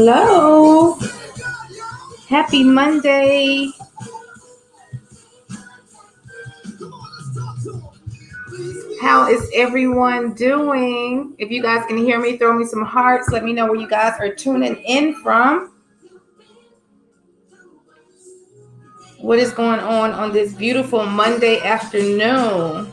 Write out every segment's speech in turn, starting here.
Hello. Happy Monday. How is everyone doing? If you guys can hear me, throw me some hearts. Let me know where you guys are tuning in from. What is going on on this beautiful Monday afternoon?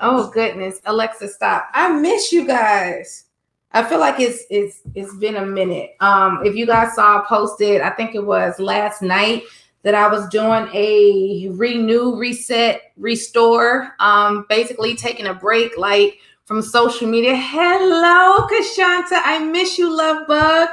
Oh goodness, Alexa, stop. I miss you guys. I feel like it's it's it's been a minute. Um, if you guys saw posted, I think it was last night that I was doing a renew, reset, restore. Um, basically taking a break, like from social media. Hello, Kashanta. I miss you, love bug.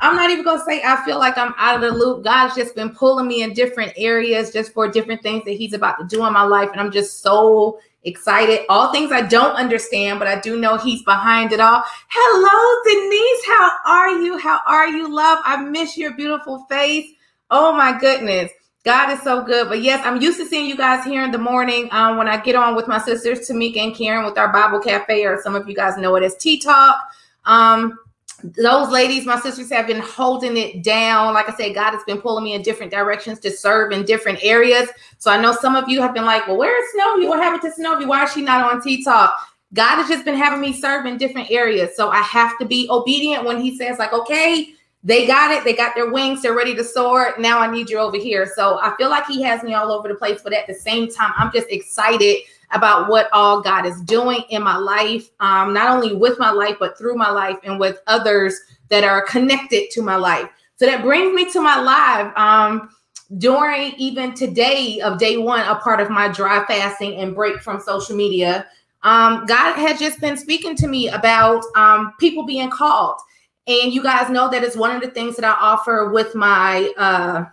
I'm not even gonna say I feel like I'm out of the loop. God's just been pulling me in different areas just for different things that He's about to do in my life, and I'm just so excited. All things I don't understand, but I do know he's behind it all. Hello, Denise. How are you? How are you, love? I miss your beautiful face. Oh my goodness. God is so good. But yes, I'm used to seeing you guys here in the morning um, when I get on with my sisters, Tamika and Karen, with our Bible Cafe, or some of you guys know it as Tea Talk. Um, those ladies, my sisters, have been holding it down. Like I said, God has been pulling me in different directions to serve in different areas. So I know some of you have been like, well, where is Snowy? What happened to Snowy? Why is she not on Tea Talk? God has just been having me serve in different areas. So I have to be obedient when he says, like, okay, they got it. They got their wings. They're ready to soar. Now I need you over here. So I feel like he has me all over the place. But at the same time, I'm just excited about what all God is doing in my life, um, not only with my life, but through my life and with others that are connected to my life. So that brings me to my live. Um, during even today of day one, a part of my dry fasting and break from social media, um, God had just been speaking to me about um, people being called. And you guys know that it's one of the things that I offer with my uh,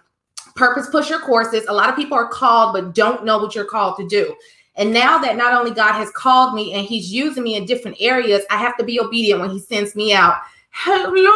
purpose pusher courses. A lot of people are called, but don't know what you're called to do. And now that not only God has called me and He's using me in different areas, I have to be obedient when He sends me out. Hello,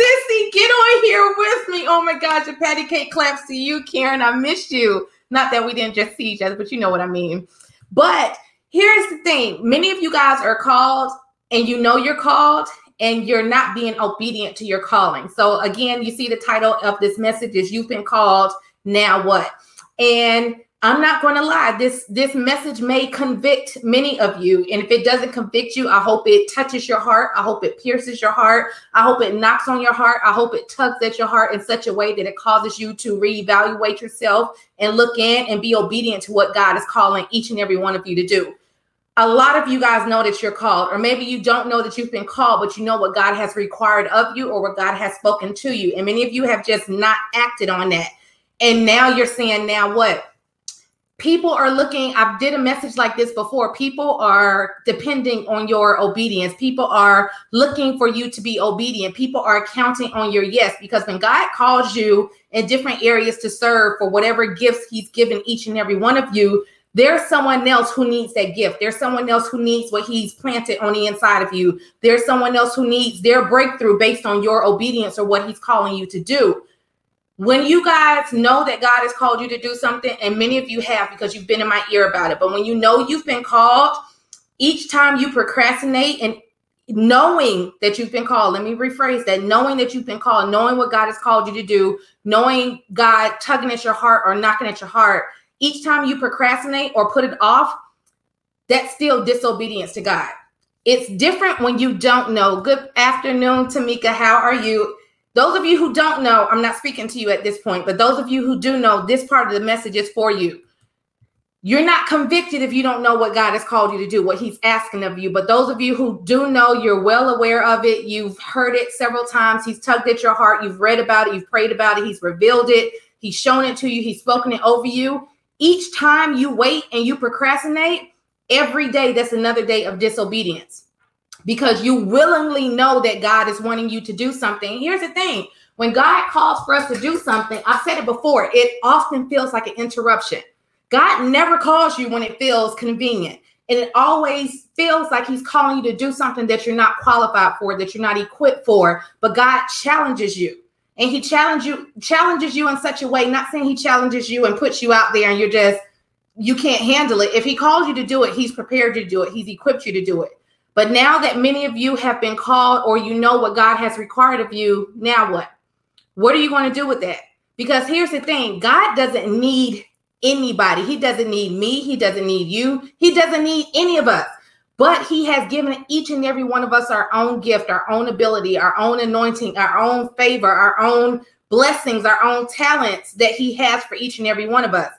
sissy, get on here with me. Oh my gosh, a patty cake claps to you, Karen. I missed you. Not that we didn't just see each other, but you know what I mean. But here's the thing many of you guys are called and you know you're called and you're not being obedient to your calling. So, again, you see the title of this message is You've Been Called, Now What? And I'm not going to lie. This this message may convict many of you, and if it doesn't convict you, I hope it touches your heart. I hope it pierces your heart. I hope it knocks on your heart. I hope it tugs at your heart in such a way that it causes you to reevaluate yourself and look in and be obedient to what God is calling each and every one of you to do. A lot of you guys know that you're called, or maybe you don't know that you've been called, but you know what God has required of you or what God has spoken to you. And many of you have just not acted on that. And now you're saying, now what? People are looking i did a message like this before. People are depending on your obedience. People are looking for you to be obedient. People are counting on your yes because when god calls you in different areas to serve for whatever gifts he's given each and every one of you there's someone else who needs that gift. There's someone else who needs what he's planted on the inside of you. There's someone else who needs their breakthrough based on your obedience or what he's calling you to do when you guys know that God has called you to do something, and many of you have because you've been in my ear about it, but when you know you've been called, each time you procrastinate and knowing that you've been called, let me rephrase that knowing that you've been called, knowing what God has called you to do, knowing God tugging at your heart or knocking at your heart, each time you procrastinate or put it off, that's still disobedience to God. It's different when you don't know. Good afternoon, Tamika. How are you? Those of you who don't know, I'm not speaking to you at this point, but those of you who do know, this part of the message is for you. You're not convicted if you don't know what God has called you to do, what He's asking of you. But those of you who do know, you're well aware of it. You've heard it several times. He's tugged at your heart. You've read about it. You've prayed about it. He's revealed it. He's shown it to you. He's spoken it over you. Each time you wait and you procrastinate, every day that's another day of disobedience because you willingly know that God is wanting you to do something. Here's the thing when God calls for us to do something, I've said it before, it often feels like an interruption. God never calls you when it feels convenient. And it always feels like he's calling you to do something that you're not qualified for, that you're not equipped for. But God challenges you. And he challenges you, challenges you in such a way, not saying he challenges you and puts you out there and you're just, you can't handle it. If he calls you to do it, he's prepared you to do it. He's equipped you to do it. But now that many of you have been called or you know what God has required of you, now what? What are you going to do with that? Because here's the thing God doesn't need anybody. He doesn't need me. He doesn't need you. He doesn't need any of us. But He has given each and every one of us our own gift, our own ability, our own anointing, our own favor, our own blessings, our own talents that He has for each and every one of us.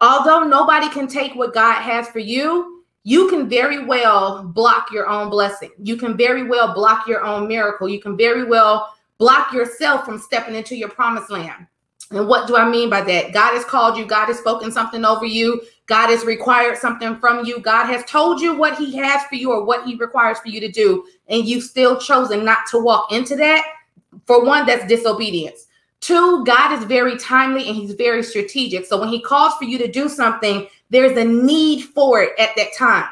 Although nobody can take what God has for you, you can very well block your own blessing. You can very well block your own miracle. You can very well block yourself from stepping into your promised land. And what do I mean by that? God has called you, God has spoken something over you, God has required something from you, God has told you what He has for you or what He requires for you to do, and you've still chosen not to walk into that. For one, that's disobedience. Two, God is very timely and He's very strategic. So when He calls for you to do something, there's a need for it at that time.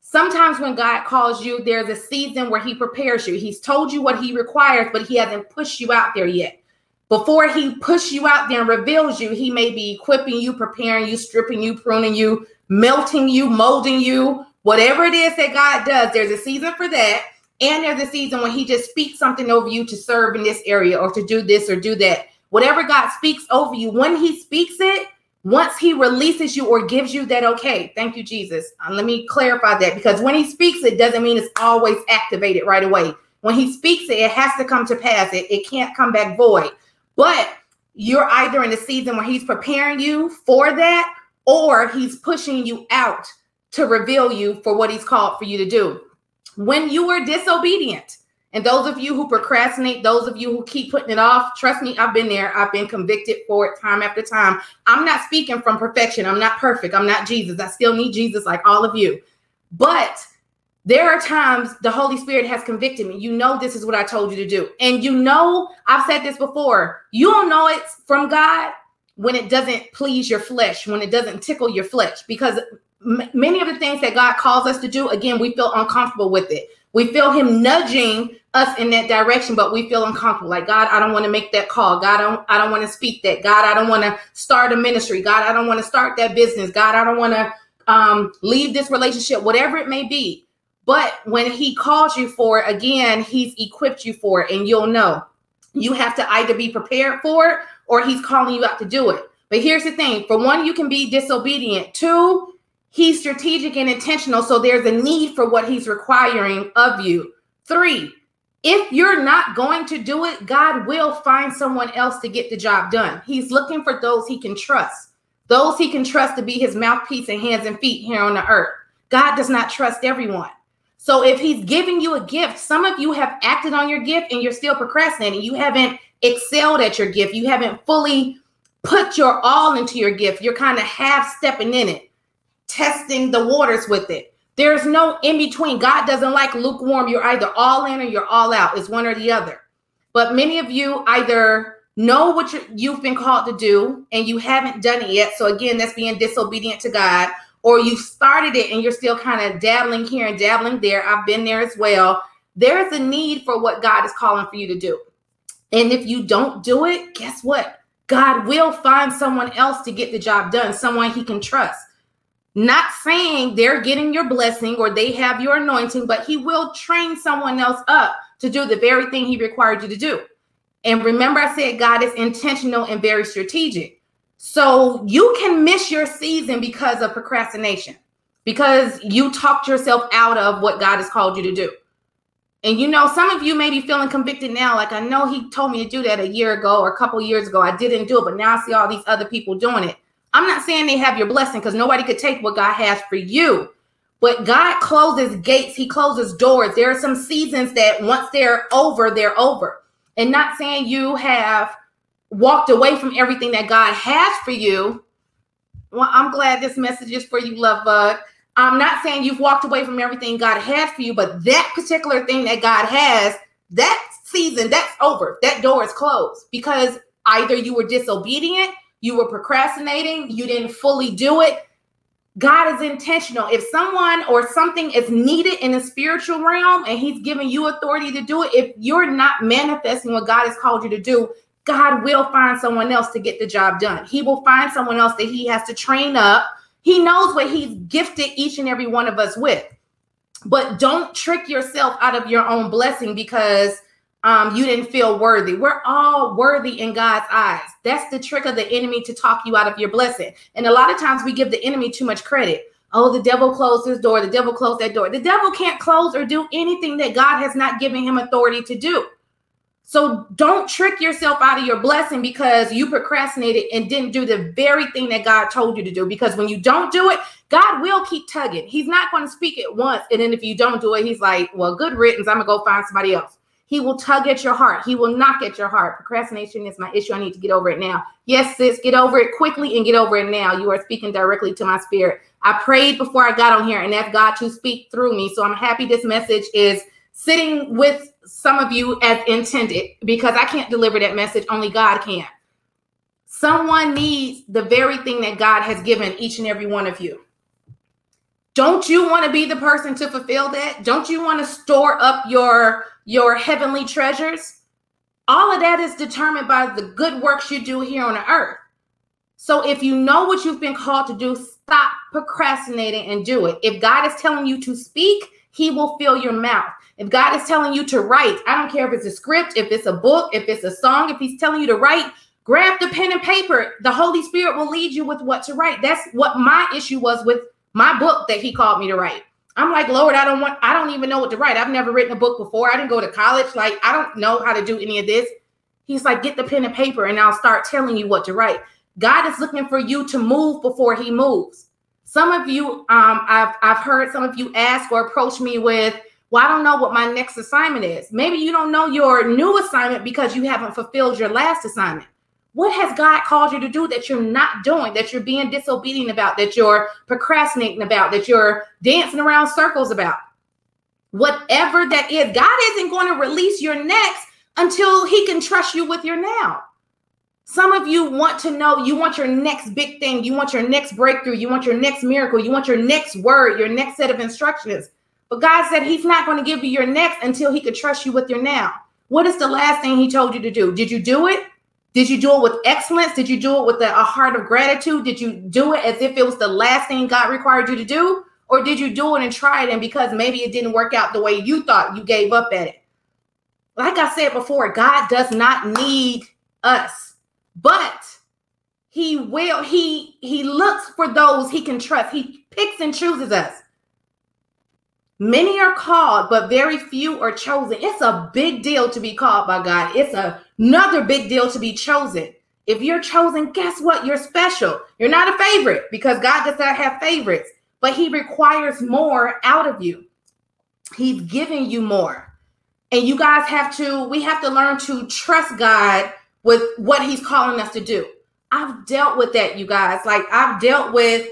Sometimes when God calls you, there's a season where He prepares you. He's told you what He requires, but He hasn't pushed you out there yet. Before He pushes you out there and reveals you, He may be equipping you, preparing you, stripping you, pruning you, melting you, molding you, whatever it is that God does. There's a season for that. And there's a season when He just speaks something over you to serve in this area or to do this or do that. Whatever God speaks over you, when He speaks it, once he releases you or gives you that okay thank you jesus. Uh, let me clarify that because when he speaks it doesn't mean it's always activated right away. When he speaks it it has to come to pass. It, it can't come back void. But you're either in a season where he's preparing you for that or he's pushing you out to reveal you for what he's called for you to do. When you are disobedient and those of you who procrastinate, those of you who keep putting it off, trust me, I've been there. I've been convicted for it time after time. I'm not speaking from perfection. I'm not perfect. I'm not Jesus. I still need Jesus like all of you. But there are times the Holy Spirit has convicted me. You know, this is what I told you to do. And you know, I've said this before. You don't know it's from God when it doesn't please your flesh, when it doesn't tickle your flesh, because m- many of the things that God calls us to do, again, we feel uncomfortable with it. We feel Him nudging us in that direction, but we feel uncomfortable. Like God, I don't want to make that call. God, I don't, I don't want to speak that. God, I don't want to start a ministry. God, I don't want to start that business. God, I don't want to um, leave this relationship, whatever it may be. But when He calls you for it, again, He's equipped you for it, and you'll know. You have to either be prepared for it or He's calling you out to do it. But here's the thing: for one, you can be disobedient. Two, He's strategic and intentional, so there's a need for what He's requiring of you. Three if you're not going to do it, God will find someone else to get the job done. He's looking for those he can trust, those he can trust to be his mouthpiece and hands and feet here on the earth. God does not trust everyone. So if he's giving you a gift, some of you have acted on your gift and you're still procrastinating. You haven't excelled at your gift. You haven't fully put your all into your gift. You're kind of half stepping in it, testing the waters with it. There's no in between. God doesn't like lukewarm. You're either all in or you're all out. It's one or the other. But many of you either know what you've been called to do and you haven't done it yet. So again, that's being disobedient to God. Or you started it and you're still kind of dabbling here and dabbling there. I've been there as well. There's a need for what God is calling for you to do. And if you don't do it, guess what? God will find someone else to get the job done, someone he can trust. Not saying they're getting your blessing or they have your anointing, but he will train someone else up to do the very thing he required you to do. And remember, I said God is intentional and very strategic. So you can miss your season because of procrastination, because you talked yourself out of what God has called you to do. And you know, some of you may be feeling convicted now. Like I know he told me to do that a year ago or a couple years ago. I didn't do it, but now I see all these other people doing it. I'm not saying they have your blessing because nobody could take what God has for you. But God closes gates, He closes doors. There are some seasons that once they're over, they're over. And not saying you have walked away from everything that God has for you. Well, I'm glad this message is for you, love bug. I'm not saying you've walked away from everything God has for you, but that particular thing that God has, that season, that's over. That door is closed because either you were disobedient you were procrastinating, you didn't fully do it. God is intentional. If someone or something is needed in the spiritual realm and He's giving you authority to do it, if you're not manifesting what God has called you to do, God will find someone else to get the job done. He will find someone else that He has to train up. He knows what He's gifted each and every one of us with. But don't trick yourself out of your own blessing because um, you didn't feel worthy. We're all worthy in God's eyes. That's the trick of the enemy to talk you out of your blessing. And a lot of times we give the enemy too much credit. Oh, the devil closed this door. The devil closed that door. The devil can't close or do anything that God has not given him authority to do. So don't trick yourself out of your blessing because you procrastinated and didn't do the very thing that God told you to do. Because when you don't do it, God will keep tugging. He's not going to speak it once. And then if you don't do it, he's like, well, good riddance. I'm going to go find somebody else. He will tug at your heart. He will knock at your heart. Procrastination is my issue. I need to get over it now. Yes, sis, get over it quickly and get over it now. You are speaking directly to my spirit. I prayed before I got on here and asked God to speak through me. So I'm happy this message is sitting with some of you as intended because I can't deliver that message. Only God can. Someone needs the very thing that God has given each and every one of you. Don't you want to be the person to fulfill that? Don't you want to store up your your heavenly treasures? All of that is determined by the good works you do here on the earth. So if you know what you've been called to do, stop procrastinating and do it. If God is telling you to speak, he will fill your mouth. If God is telling you to write, I don't care if it's a script, if it's a book, if it's a song, if he's telling you to write, grab the pen and paper. The Holy Spirit will lead you with what to write. That's what my issue was with my book that he called me to write. I'm like, Lord, I don't want, I don't even know what to write. I've never written a book before. I didn't go to college. Like, I don't know how to do any of this. He's like, get the pen and paper and I'll start telling you what to write. God is looking for you to move before he moves. Some of you, um, I've I've heard some of you ask or approach me with, well, I don't know what my next assignment is. Maybe you don't know your new assignment because you haven't fulfilled your last assignment. What has God called you to do that you're not doing, that you're being disobedient about, that you're procrastinating about, that you're dancing around circles about? Whatever that is, God isn't going to release your next until He can trust you with your now. Some of you want to know, you want your next big thing, you want your next breakthrough, you want your next miracle, you want your next word, your next set of instructions. But God said He's not going to give you your next until He could trust you with your now. What is the last thing He told you to do? Did you do it? Did you do it with excellence? Did you do it with a, a heart of gratitude? Did you do it as if it was the last thing God required you to do? Or did you do it and try it and because maybe it didn't work out the way you thought, you gave up at it? Like I said before, God does not need us, but he will he he looks for those he can trust. He picks and chooses us. Many are called, but very few are chosen. It's a big deal to be called by God. It's a, another big deal to be chosen. If you're chosen, guess what? You're special. You're not a favorite because God does not have favorites, but He requires more out of you. He's giving you more. And you guys have to, we have to learn to trust God with what He's calling us to do. I've dealt with that, you guys. Like, I've dealt with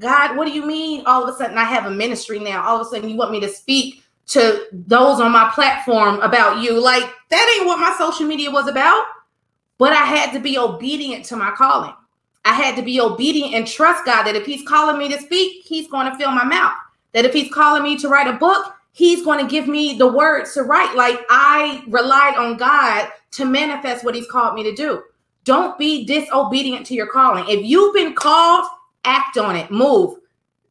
God, what do you mean all of a sudden I have a ministry now? All of a sudden you want me to speak to those on my platform about you. Like that ain't what my social media was about. But I had to be obedient to my calling. I had to be obedient and trust God that if He's calling me to speak, He's going to fill my mouth. That if He's calling me to write a book, He's going to give me the words to write. Like I relied on God to manifest what He's called me to do. Don't be disobedient to your calling. If you've been called, act on it, move.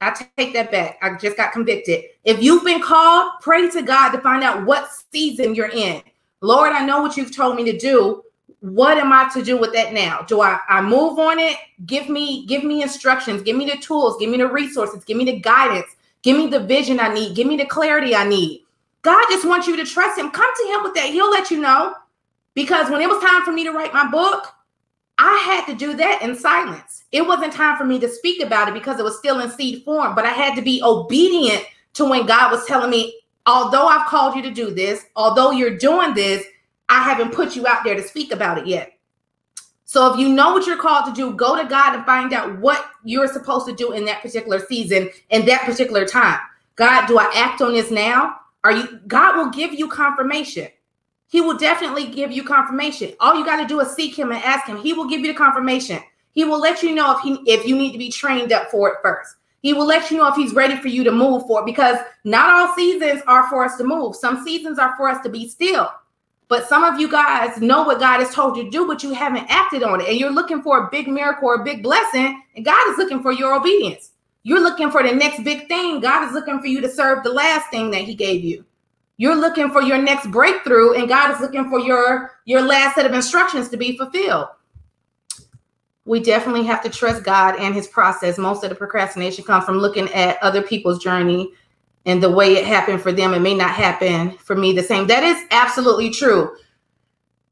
I take that back. I just got convicted. If you've been called, pray to God to find out what season you're in. Lord, I know what you've told me to do. What am I to do with that now? Do I, I move on it? Give me, give me instructions, give me the tools, give me the resources, give me the guidance, give me the vision I need, give me the clarity I need. God just wants you to trust him. Come to him with that. He'll let you know. Because when it was time for me to write my book, I had to do that in silence. It wasn't time for me to speak about it because it was still in seed form, but I had to be obedient to when God was telling me, although I've called you to do this, although you're doing this, I haven't put you out there to speak about it yet. So if you know what you're called to do, go to God and find out what you're supposed to do in that particular season in that particular time. God, do I act on this now? Are you God will give you confirmation. He will definitely give you confirmation. All you got to do is seek him and ask him. He will give you the confirmation. He will let you know if he if you need to be trained up for it first. He will let you know if he's ready for you to move for it because not all seasons are for us to move. Some seasons are for us to be still. But some of you guys know what God has told you to do, but you haven't acted on it. And you're looking for a big miracle or a big blessing, and God is looking for your obedience. You're looking for the next big thing. God is looking for you to serve the last thing that He gave you. You're looking for your next breakthrough, and God is looking for your your last set of instructions to be fulfilled. We definitely have to trust God and His process. Most of the procrastination comes from looking at other people's journey and the way it happened for them. It may not happen for me the same. That is absolutely true.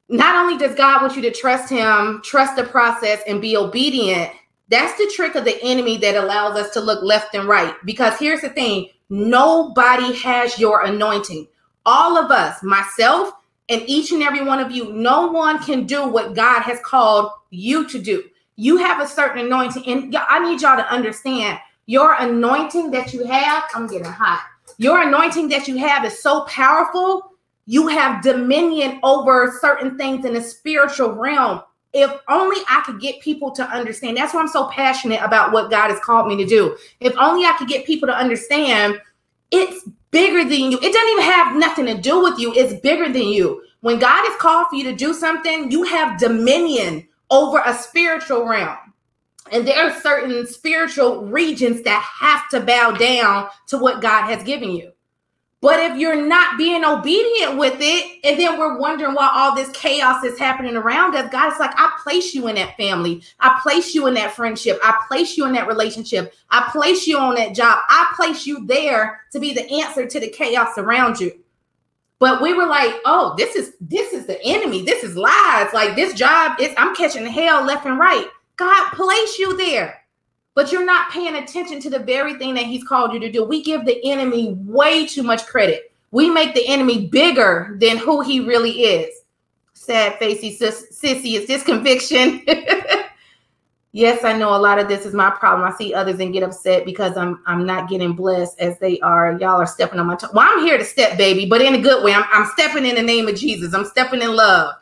Not only does God want you to trust Him, trust the process, and be obedient, that's the trick of the enemy that allows us to look left and right. Because here's the thing nobody has your anointing. All of us, myself, and each and every one of you, no one can do what God has called you to do. You have a certain anointing, and I need y'all to understand your anointing that you have. I'm getting hot. Your anointing that you have is so powerful. You have dominion over certain things in the spiritual realm if only I could get people to understand. That's why I'm so passionate about what God has called me to do. If only I could get people to understand it's bigger than you. It doesn't even have nothing to do with you. It's bigger than you. When God has called for you to do something, you have dominion over a spiritual realm. And there are certain spiritual regions that have to bow down to what God has given you. But if you're not being obedient with it, and then we're wondering why all this chaos is happening around us, God is like, I place you in that family. I place you in that friendship. I place you in that relationship. I place you on that job. I place you there to be the answer to the chaos around you. But we were like, oh, this is this is the enemy. This is lies. Like this job is I'm catching hell left and right. God place you there but you're not paying attention to the very thing that he's called you to do. We give the enemy way too much credit. We make the enemy bigger than who he really is. Sad facey sissy, is this conviction? yes, I know a lot of this is my problem. I see others and get upset because I'm I'm not getting blessed as they are. Y'all are stepping on my toe. Well, I'm here to step, baby, but in a good way. I'm, I'm stepping in the name of Jesus. I'm stepping in love.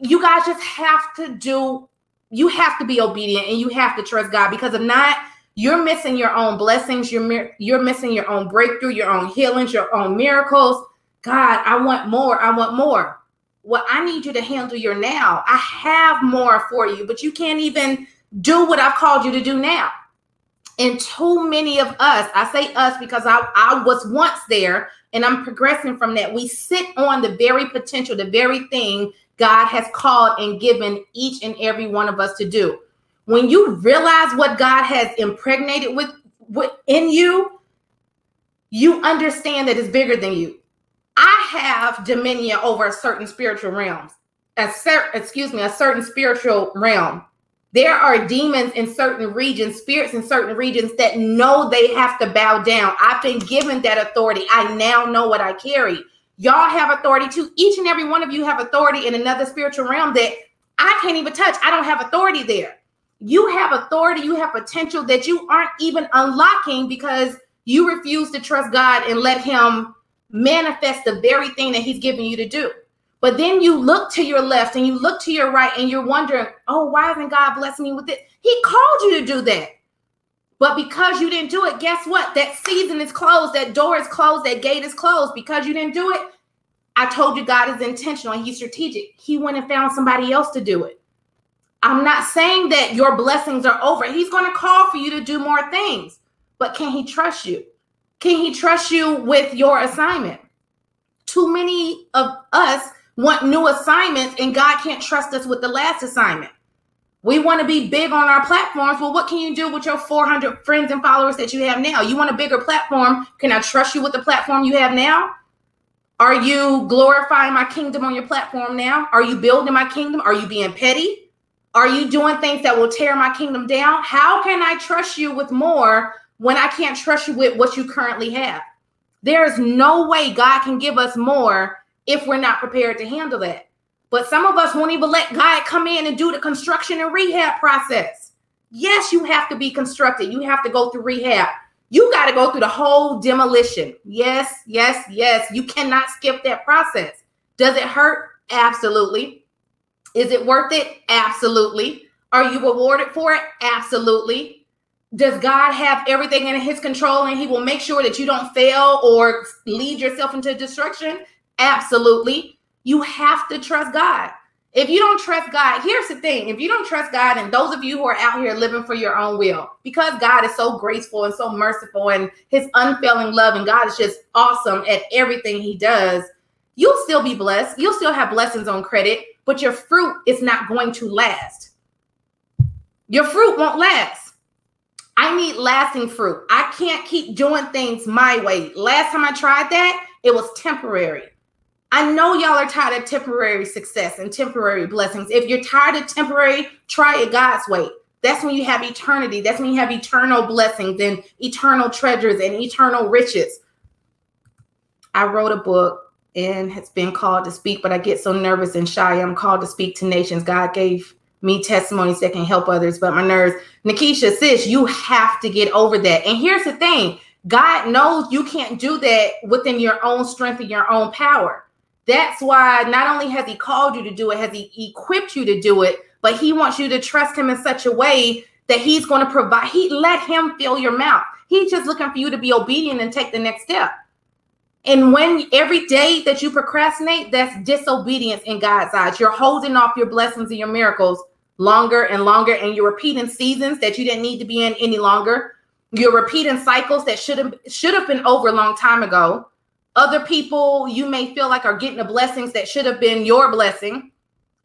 You guys just have to do you have to be obedient and you have to trust God because if not, you're missing your own blessings. You're you're missing your own breakthrough, your own healings, your own miracles. God, I want more. I want more. Well, I need you to handle your now. I have more for you, but you can't even do what I've called you to do now. And too many of us, I say us because I, I was once there and I'm progressing from that. We sit on the very potential, the very thing God has called and given each and every one of us to do. When you realize what God has impregnated with, with in you, you understand that it's bigger than you. I have dominion over certain spiritual realms. A cer- excuse me, a certain spiritual realm. There are demons in certain regions, spirits in certain regions that know they have to bow down. I've been given that authority. I now know what I carry. Y'all have authority too. Each and every one of you have authority in another spiritual realm that I can't even touch. I don't have authority there. You have authority, you have potential that you aren't even unlocking because you refuse to trust God and let Him manifest the very thing that He's giving you to do. But then you look to your left and you look to your right and you're wondering, oh, why isn't God blessing me with it? He called you to do that. But because you didn't do it, guess what? That season is closed. That door is closed. That gate is closed. Because you didn't do it, I told you God is intentional and He's strategic. He went and found somebody else to do it. I'm not saying that your blessings are over. He's going to call for you to do more things. But can He trust you? Can He trust you with your assignment? Too many of us want new assignments, and God can't trust us with the last assignment. We want to be big on our platforms. Well, what can you do with your 400 friends and followers that you have now? You want a bigger platform. Can I trust you with the platform you have now? Are you glorifying my kingdom on your platform now? Are you building my kingdom? Are you being petty? Are you doing things that will tear my kingdom down? How can I trust you with more when I can't trust you with what you currently have? There is no way God can give us more if we're not prepared to handle that. But some of us won't even let God come in and do the construction and rehab process. Yes, you have to be constructed. You have to go through rehab. You got to go through the whole demolition. Yes, yes, yes. You cannot skip that process. Does it hurt? Absolutely. Is it worth it? Absolutely. Are you rewarded for it? Absolutely. Does God have everything in his control and he will make sure that you don't fail or lead yourself into destruction? Absolutely. You have to trust God. If you don't trust God, here's the thing. If you don't trust God, and those of you who are out here living for your own will, because God is so graceful and so merciful and his unfailing love, and God is just awesome at everything he does, you'll still be blessed. You'll still have blessings on credit, but your fruit is not going to last. Your fruit won't last. I need lasting fruit. I can't keep doing things my way. Last time I tried that, it was temporary. I know y'all are tired of temporary success and temporary blessings. If you're tired of temporary, try it God's way. That's when you have eternity. That's when you have eternal blessings and eternal treasures and eternal riches. I wrote a book and it's been called to speak, but I get so nervous and shy. I'm called to speak to nations. God gave me testimonies that can help others, but my nerves. Nikisha, sis, you have to get over that. And here's the thing God knows you can't do that within your own strength and your own power. That's why not only has He called you to do it, has He equipped you to do it, but He wants you to trust Him in such a way that He's going to provide. He let Him fill your mouth. He's just looking for you to be obedient and take the next step. And when every day that you procrastinate, that's disobedience in God's eyes. You're holding off your blessings and your miracles longer and longer, and you're repeating seasons that you didn't need to be in any longer. You're repeating cycles that should have should have been over a long time ago. Other people you may feel like are getting the blessings that should have been your blessing,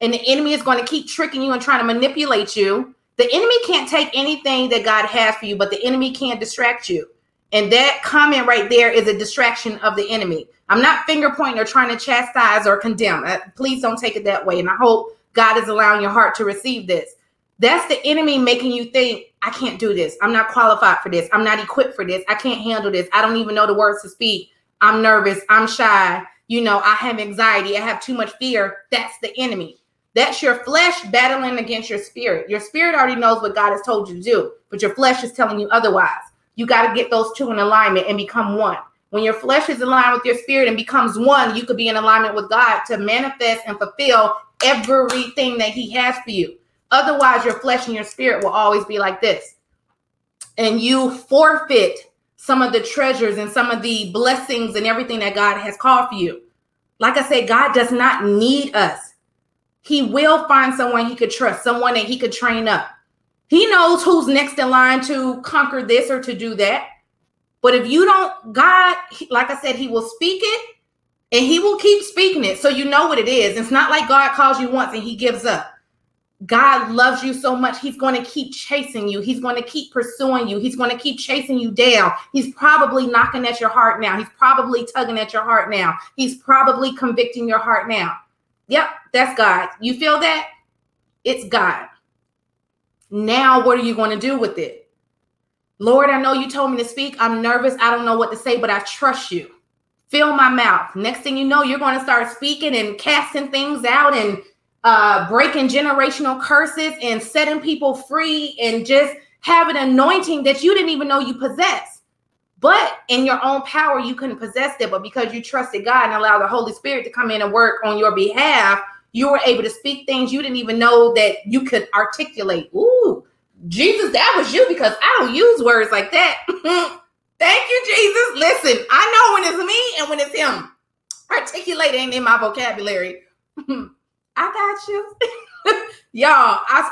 and the enemy is going to keep tricking you and trying to manipulate you. The enemy can't take anything that God has for you, but the enemy can distract you. And that comment right there is a distraction of the enemy. I'm not finger pointing or trying to chastise or condemn. Uh, please don't take it that way. And I hope God is allowing your heart to receive this. That's the enemy making you think, I can't do this. I'm not qualified for this. I'm not equipped for this. I can't handle this. I don't even know the words to speak. I'm nervous. I'm shy. You know, I have anxiety. I have too much fear. That's the enemy. That's your flesh battling against your spirit. Your spirit already knows what God has told you to do, but your flesh is telling you otherwise. You got to get those two in alignment and become one. When your flesh is aligned with your spirit and becomes one, you could be in alignment with God to manifest and fulfill everything that He has for you. Otherwise, your flesh and your spirit will always be like this. And you forfeit some of the treasures and some of the blessings and everything that God has called for you. Like I said, God does not need us. He will find someone he could trust, someone that he could train up. He knows who's next in line to conquer this or to do that. But if you don't, God, like I said, He will speak it and He will keep speaking it. So you know what it is. It's not like God calls you once and He gives up. God loves you so much. He's going to keep chasing you. He's going to keep pursuing you. He's going to keep chasing you down. He's probably knocking at your heart now. He's probably tugging at your heart now. He's probably convicting your heart now. Yep, that's God. You feel that? It's God. Now, what are you going to do with it? Lord, I know you told me to speak. I'm nervous. I don't know what to say, but I trust you. Fill my mouth. Next thing you know, you're going to start speaking and casting things out and uh, breaking generational curses and setting people free and just have an anointing that you didn't even know you possessed. But in your own power, you couldn't possess it. But because you trusted God and allowed the Holy Spirit to come in and work on your behalf, you were able to speak things you didn't even know that you could articulate. Ooh, Jesus, that was you because I don't use words like that. Thank you, Jesus. Listen, I know when it's me and when it's him. Articulating in my vocabulary. I got you. Y'all, I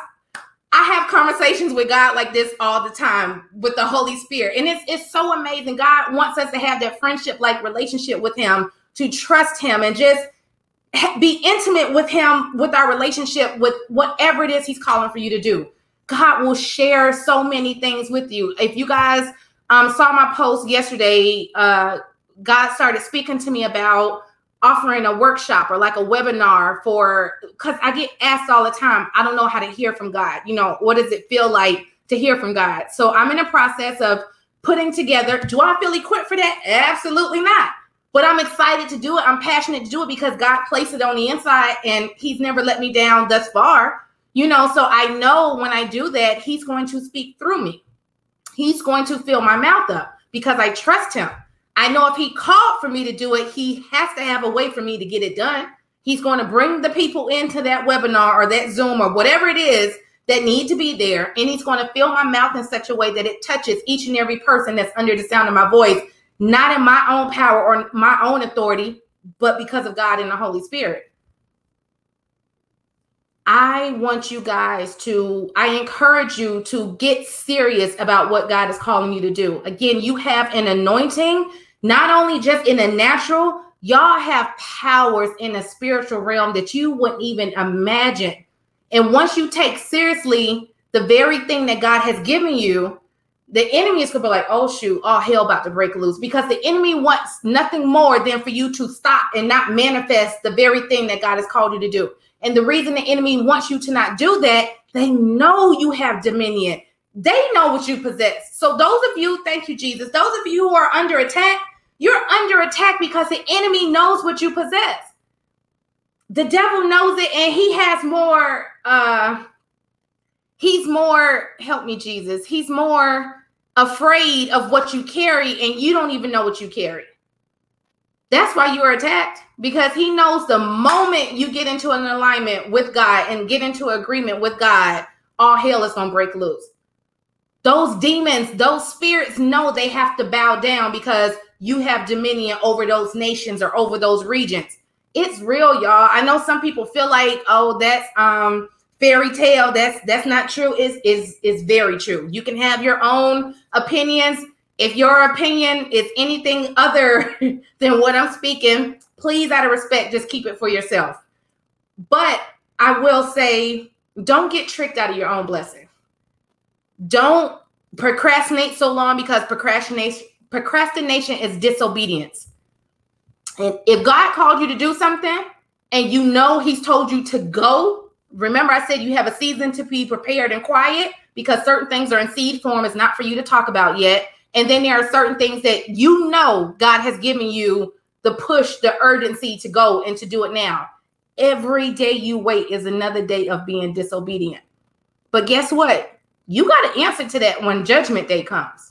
I have conversations with God like this all the time with the Holy Spirit. And it's it's so amazing. God wants us to have that friendship like relationship with him, to trust him and just be intimate with him with our relationship with whatever it is he's calling for you to do god will share so many things with you if you guys um, saw my post yesterday uh, god started speaking to me about offering a workshop or like a webinar for because i get asked all the time i don't know how to hear from god you know what does it feel like to hear from god so i'm in a process of putting together do i feel equipped for that absolutely not but I'm excited to do it. I'm passionate to do it because God placed it on the inside and He's never let me down thus far. You know, so I know when I do that, He's going to speak through me. He's going to fill my mouth up because I trust Him. I know if He called for me to do it, He has to have a way for me to get it done. He's going to bring the people into that webinar or that Zoom or whatever it is that need to be there. And He's going to fill my mouth in such a way that it touches each and every person that's under the sound of my voice not in my own power or my own authority, but because of God and the Holy Spirit. I want you guys to, I encourage you to get serious about what God is calling you to do. Again, you have an anointing, not only just in the natural, y'all have powers in the spiritual realm that you wouldn't even imagine. And once you take seriously the very thing that God has given you, the enemy is gonna be like, oh shoot, all hell about to break loose because the enemy wants nothing more than for you to stop and not manifest the very thing that God has called you to do. And the reason the enemy wants you to not do that, they know you have dominion. They know what you possess. So those of you, thank you, Jesus, those of you who are under attack, you're under attack because the enemy knows what you possess. The devil knows it, and he has more uh he's more help me jesus. He's more afraid of what you carry and you don't even know what you carry. That's why you are attacked because he knows the moment you get into an alignment with god and get into agreement with god all hell is going to break loose. Those demons those spirits know they have to bow down because you have dominion over those nations or over those regions. It's real y'all. I know some people feel like oh that's um fairy tale. That's that's not true. Is is is very true. You can have your own opinions. If your opinion is anything other than what i'm speaking please out of respect just keep it for yourself. But i will say don't get tricked out of your own blessing. Don't procrastinate so long because procrastination procrastination is disobedience and if god called you to do something and you know he's told you to go remember I said you have a season to be prepared and quiet because certain things are in seed form. It's not for you to talk about yet. And then there are certain things that you know God has given you the push, the urgency to go and to do it now. Every day you wait is another day of being disobedient. But guess what? You got to answer to that when judgment day comes.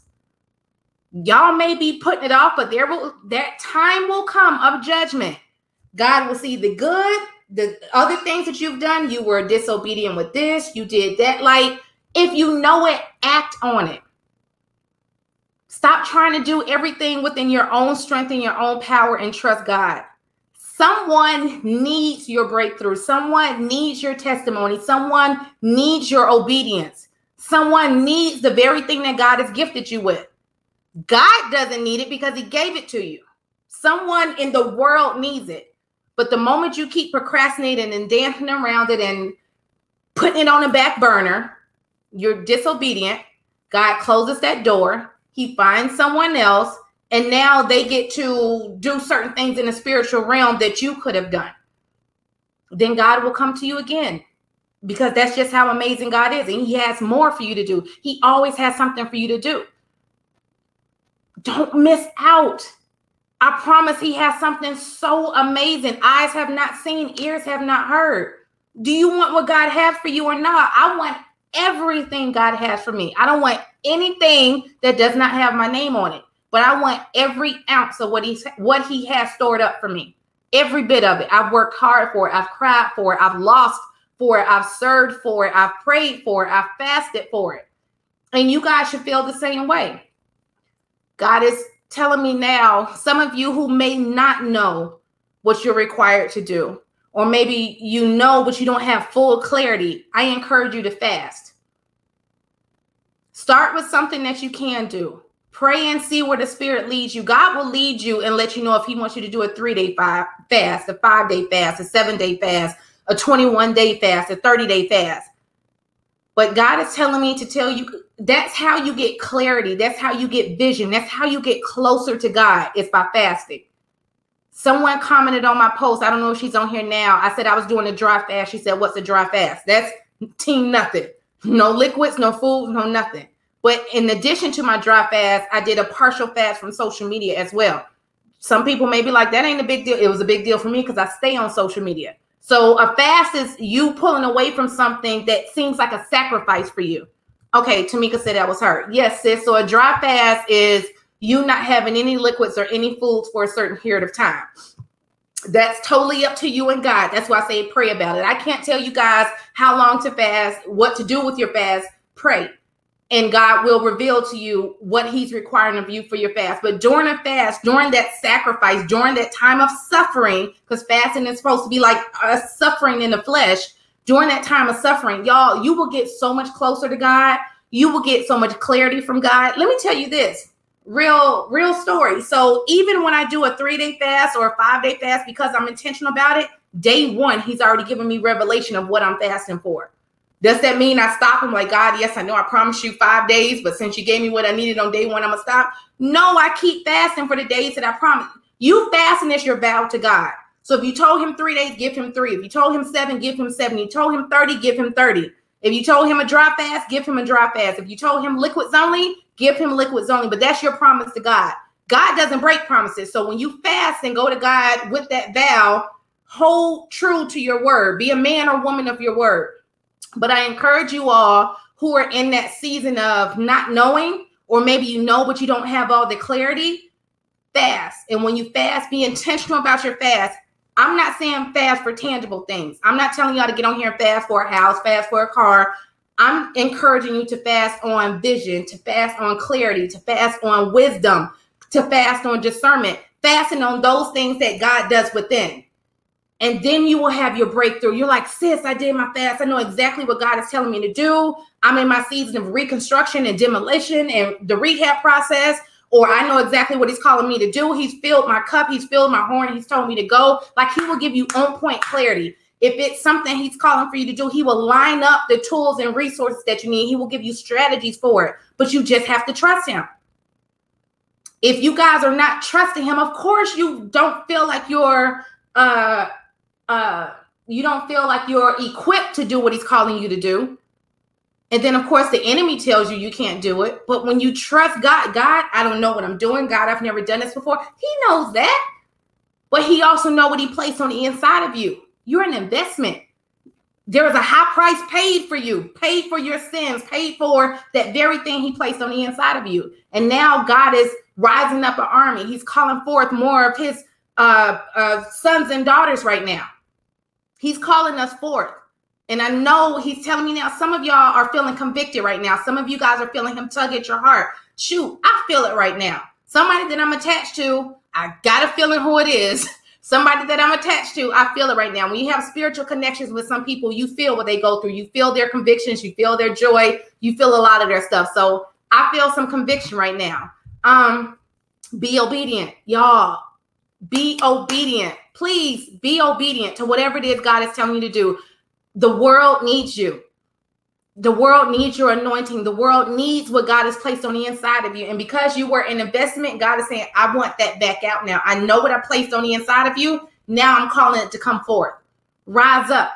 Y'all may be putting it off, but there will that time will come of judgment. God will see the good the other things that you've done, you were disobedient with this, you did that. Like, if you know it, act on it. Stop trying to do everything within your own strength and your own power and trust God. Someone needs your breakthrough. Someone needs your testimony. Someone needs your obedience. Someone needs the very thing that God has gifted you with. God doesn't need it because he gave it to you. Someone in the world needs it. But the moment you keep procrastinating and dancing around it and putting it on a back burner, you're disobedient. God closes that door. He finds someone else, and now they get to do certain things in the spiritual realm that you could have done. Then God will come to you again because that's just how amazing God is. And He has more for you to do. He always has something for you to do. Don't miss out. I promise he has something so amazing. Eyes have not seen, ears have not heard. Do you want what God has for you or not? I want everything God has for me. I don't want anything that does not have my name on it, but I want every ounce of what he's what he has stored up for me. Every bit of it. I've worked hard for it. I've cried for it. I've lost for it. I've served for it. I've prayed for it. I've fasted for it. And you guys should feel the same way. God is telling me now, some of you who may not know what you're required to do, or maybe you know, but you don't have full clarity, I encourage you to fast. Start with something that you can do. Pray and see where the Spirit leads you. God will lead you and let you know if He wants you to do a three day fast, a five day fast, a seven day fast, a 21 day fast, a 30 day fast. But God is telling me to tell you that's how you get clarity. That's how you get vision. That's how you get closer to God. It's by fasting. Someone commented on my post. I don't know if she's on here now. I said I was doing a dry fast. She said, What's a dry fast? That's team nothing. No liquids, no food, no nothing. But in addition to my dry fast, I did a partial fast from social media as well. Some people may be like, That ain't a big deal. It was a big deal for me because I stay on social media. So a fast is you pulling away from something that seems like a sacrifice for you. Okay, Tamika said that was her. Yes, sis. So a dry fast is you not having any liquids or any foods for a certain period of time. That's totally up to you and God. That's why I say pray about it. I can't tell you guys how long to fast, what to do with your fast. Pray. And God will reveal to you what He's requiring of you for your fast. But during a fast, during that sacrifice, during that time of suffering, because fasting is supposed to be like a suffering in the flesh, during that time of suffering, y'all, you will get so much closer to God. You will get so much clarity from God. Let me tell you this real, real story. So even when I do a three day fast or a five day fast, because I'm intentional about it, day one, He's already given me revelation of what I'm fasting for. Does that mean I stop? I'm like, God, yes, I know I promised you five days, but since you gave me what I needed on day one, I'm gonna stop. No, I keep fasting for the days that I promised. You fasting is your vow to God. So if you told him three days, give him three. If you told him seven, give him seven. You told him 30, give him 30. If you told him a dry fast, give him a dry fast. If you told him liquids only, give him liquids only. But that's your promise to God. God doesn't break promises. So when you fast and go to God with that vow, hold true to your word. Be a man or woman of your word. But I encourage you all who are in that season of not knowing, or maybe you know, but you don't have all the clarity, fast. And when you fast, be intentional about your fast. I'm not saying fast for tangible things. I'm not telling y'all to get on here and fast for a house, fast for a car. I'm encouraging you to fast on vision, to fast on clarity, to fast on wisdom, to fast on discernment, fasting on those things that God does within and then you will have your breakthrough. You're like, sis, I did my fast. I know exactly what God is telling me to do. I'm in my season of reconstruction and demolition and the rehab process, or I know exactly what He's calling me to do. He's filled my cup, He's filled my horn, He's told me to go. Like He will give you on point clarity. If it's something He's calling for you to do, He will line up the tools and resources that you need. He will give you strategies for it, but you just have to trust Him. If you guys are not trusting Him, of course, you don't feel like you're uh uh, you don't feel like you're equipped to do what he's calling you to do. And then, of course, the enemy tells you you can't do it. But when you trust God, God, I don't know what I'm doing. God, I've never done this before. He knows that. But he also know what he placed on the inside of you. You're an investment. There is a high price paid for you, paid for your sins, paid for that very thing he placed on the inside of you. And now God is rising up an army. He's calling forth more of his uh, uh, sons and daughters right now. He's calling us forth. And I know he's telling me now, some of y'all are feeling convicted right now. Some of you guys are feeling him tug at your heart. Shoot, I feel it right now. Somebody that I'm attached to, I got a feeling who it is. Somebody that I'm attached to, I feel it right now. When you have spiritual connections with some people, you feel what they go through. You feel their convictions, you feel their joy, you feel a lot of their stuff. So I feel some conviction right now. Um, be obedient, y'all. Be obedient. Please be obedient to whatever it is God is telling you to do. The world needs you. The world needs your anointing. The world needs what God has placed on the inside of you. And because you were an investment, God is saying, I want that back out now. I know what I placed on the inside of you. Now I'm calling it to come forth. Rise up.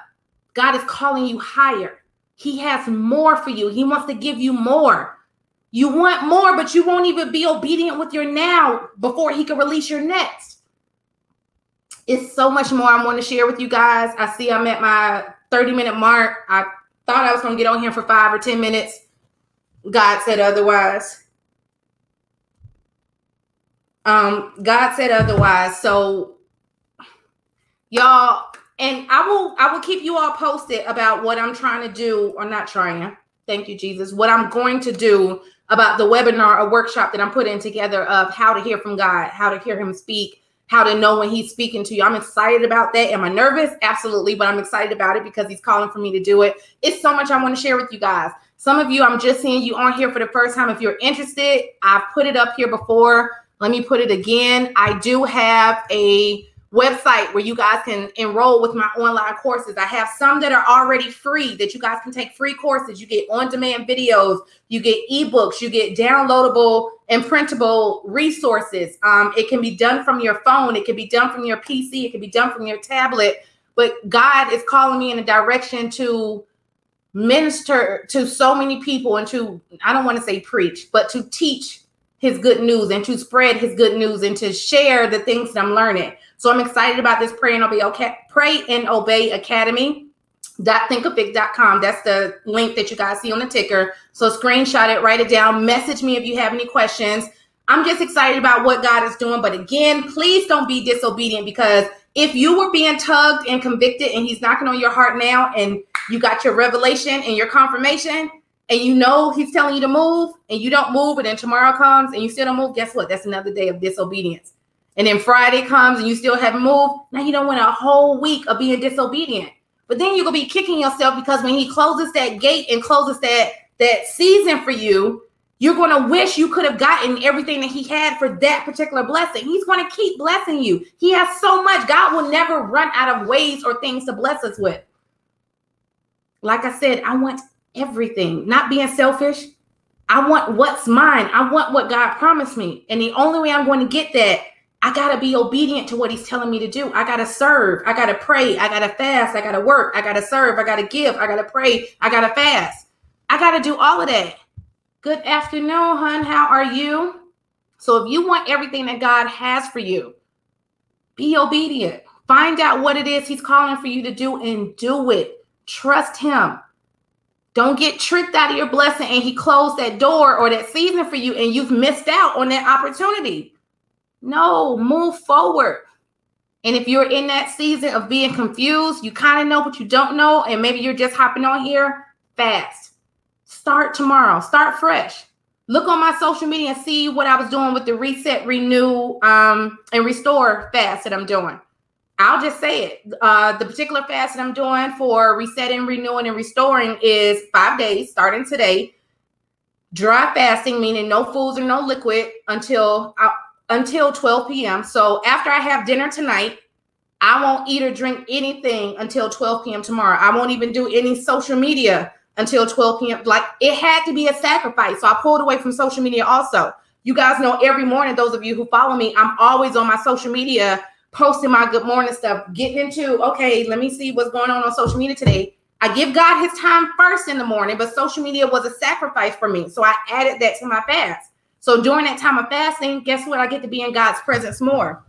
God is calling you higher. He has more for you. He wants to give you more. You want more, but you won't even be obedient with your now before he can release your next. It's so much more I want to share with you guys. I see I'm at my 30 minute mark. I thought I was going to get on here for five or 10 minutes. God said otherwise. Um, God said otherwise. So, y'all, and I will I will keep you all posted about what I'm trying to do or not trying. Thank you, Jesus. What I'm going to do about the webinar, a workshop that I'm putting together of how to hear from God, how to hear Him speak, how to know when he's speaking to you. I'm excited about that. Am I nervous? Absolutely, but I'm excited about it because he's calling for me to do it. It's so much I want to share with you guys. Some of you, I'm just seeing you on here for the first time. If you're interested, I've put it up here before. Let me put it again. I do have a website where you guys can enroll with my online courses. I have some that are already free that you guys can take free courses. You get on demand videos, you get ebooks, you get downloadable and printable resources. Um, it can be done from your phone, it can be done from your PC, it can be done from your tablet. But God is calling me in a direction to minister to so many people and to, I don't want to say preach, but to teach his good news and to spread his good news and to share the things that I'm learning. So I'm excited about this Pray and Obey, okay, Pray and Obey Academy. Thinkific.com. That's the link that you guys see on the ticker. So screenshot it, write it down, message me if you have any questions. I'm just excited about what God is doing. But again, please don't be disobedient because if you were being tugged and convicted and he's knocking on your heart now and you got your revelation and your confirmation and you know he's telling you to move and you don't move and then tomorrow comes and you still don't move, guess what? That's another day of disobedience. And then Friday comes and you still haven't moved. Now you don't want a whole week of being disobedient. But then you're gonna be kicking yourself because when he closes that gate and closes that that season for you, you're to wish you could have gotten everything that he had for that particular blessing. He's to keep blessing you. He has so much. God will never run out of ways or things to bless us with. Like I said, I want everything, not being selfish. I want what's mine. I want what God promised me. And the only way I'm going to get that, I got to be obedient to what he's telling me to do. I got to serve. I got to pray. I got to fast. I got to work. I got to serve. I got to give. I got to pray. I got to fast. I got to do all of that. Good afternoon, hon. How are you? So, if you want everything that God has for you, be obedient. Find out what it is He's calling for you to do and do it. Trust Him. Don't get tricked out of your blessing and He closed that door or that season for you and you've missed out on that opportunity. No, move forward. And if you're in that season of being confused, you kind of know but you don't know, and maybe you're just hopping on here fast Start tomorrow. Start fresh. Look on my social media and see what I was doing with the reset, renew, um, and restore fast that I'm doing. I'll just say it. Uh, the particular fast that I'm doing for resetting, renewing, and restoring is five days starting today. Dry fasting, meaning no foods or no liquid until uh, until 12 p.m. So after I have dinner tonight, I won't eat or drink anything until 12 p.m. tomorrow. I won't even do any social media until 12 p.m. Like it had to be a sacrifice. So I pulled away from social media also. You guys know every morning, those of you who follow me, I'm always on my social media posting my good morning stuff, getting into, okay, let me see what's going on on social media today. I give God his time first in the morning, but social media was a sacrifice for me. So I added that to my fast. So during that time of fasting, guess what? I get to be in God's presence more.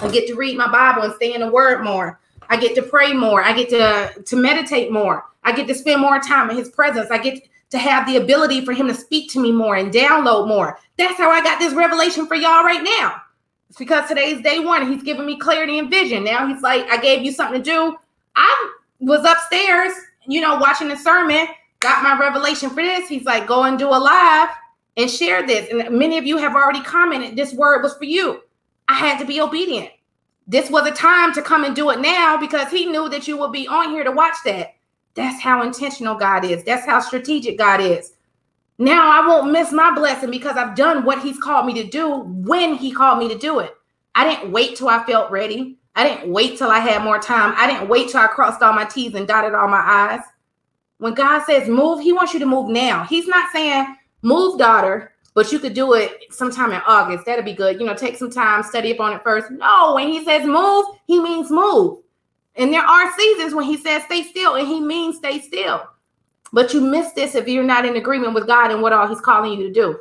I get to read my Bible and stay in the word more. I get to pray more. I get to, to meditate more. I get to spend more time in his presence. I get to have the ability for him to speak to me more and download more. That's how I got this revelation for y'all right now. It's because today's day one. He's giving me clarity and vision. Now he's like, I gave you something to do. I was upstairs, you know, watching the sermon, got my revelation for this. He's like, go and do a live and share this. And many of you have already commented, this word was for you. I had to be obedient. This was a time to come and do it now because he knew that you would be on here to watch that. That's how intentional God is. That's how strategic God is. Now I won't miss my blessing because I've done what He's called me to do when He called me to do it. I didn't wait till I felt ready. I didn't wait till I had more time. I didn't wait till I crossed all my T's and dotted all my I's. When God says move, He wants you to move now. He's not saying move, daughter, but you could do it sometime in August. That'd be good. You know, take some time, study up on it first. No, when He says move, He means move. And there are seasons when he says stay still, and he means stay still. But you miss this if you're not in agreement with God and what all he's calling you to do.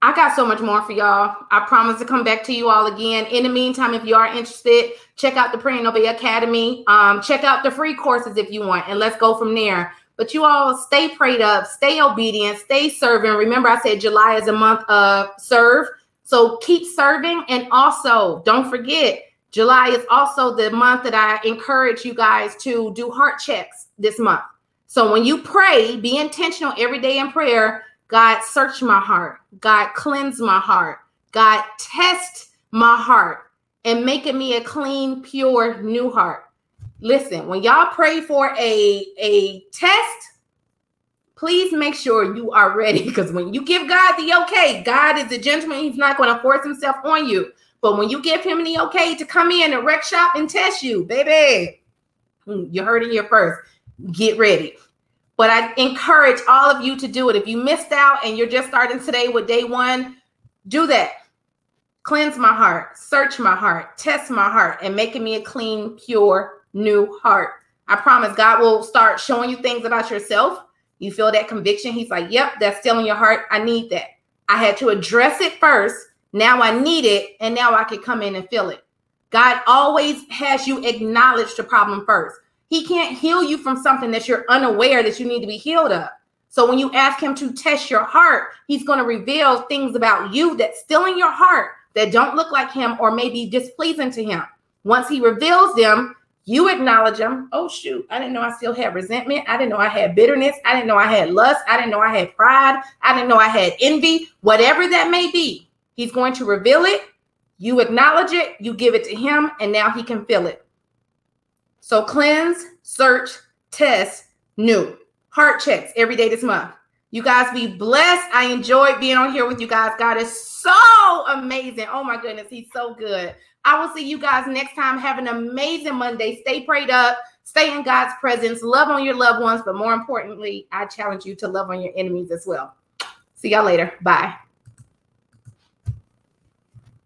I got so much more for y'all. I promise to come back to you all again. In the meantime, if you are interested, check out the Pray and Obey Academy. Um, check out the free courses if you want, and let's go from there. But you all stay prayed up, stay obedient, stay serving. Remember, I said July is a month of serve. So keep serving. And also, don't forget, July is also the month that I encourage you guys to do heart checks this month. So when you pray, be intentional every day in prayer. God, search my heart. God, cleanse my heart. God, test my heart and making me a clean, pure, new heart. Listen, when y'all pray for a, a test, please make sure you are ready because when you give God the okay, God is a gentleman. He's not going to force himself on you. But when you give him the okay to come in and wreck shop and test you, baby, hmm, you heard it here first. Get ready. But I encourage all of you to do it. If you missed out and you're just starting today with day one, do that. Cleanse my heart, search my heart, test my heart, and making me a clean, pure, new heart. I promise God will start showing you things about yourself. You feel that conviction. He's like, Yep, that's still in your heart. I need that. I had to address it first now I need it, and now I can come in and feel it. God always has you acknowledge the problem first. He can't heal you from something that you're unaware that you need to be healed of. So when you ask him to test your heart, he's going to reveal things about you that's still in your heart that don't look like him or may be displeasing to him. Once he reveals them, you acknowledge them. Oh, shoot. I didn't know I still had resentment. I didn't know I had bitterness. I didn't know I had lust. I didn't know I had pride. I didn't know I had envy. Whatever that may be, He's going to reveal it. You acknowledge it, you give it to him, and now he can feel it. So cleanse, search, test, new. Heart checks every day this month. You guys be blessed. I enjoyed being on here with you guys. God is so amazing. Oh my goodness, He's so good. I will see you guys next time. Have an amazing Monday. Stay prayed up. Stay in God's presence. Love on your loved ones. But more importantly, I challenge you to love on your enemies as well. See y'all later. Bye.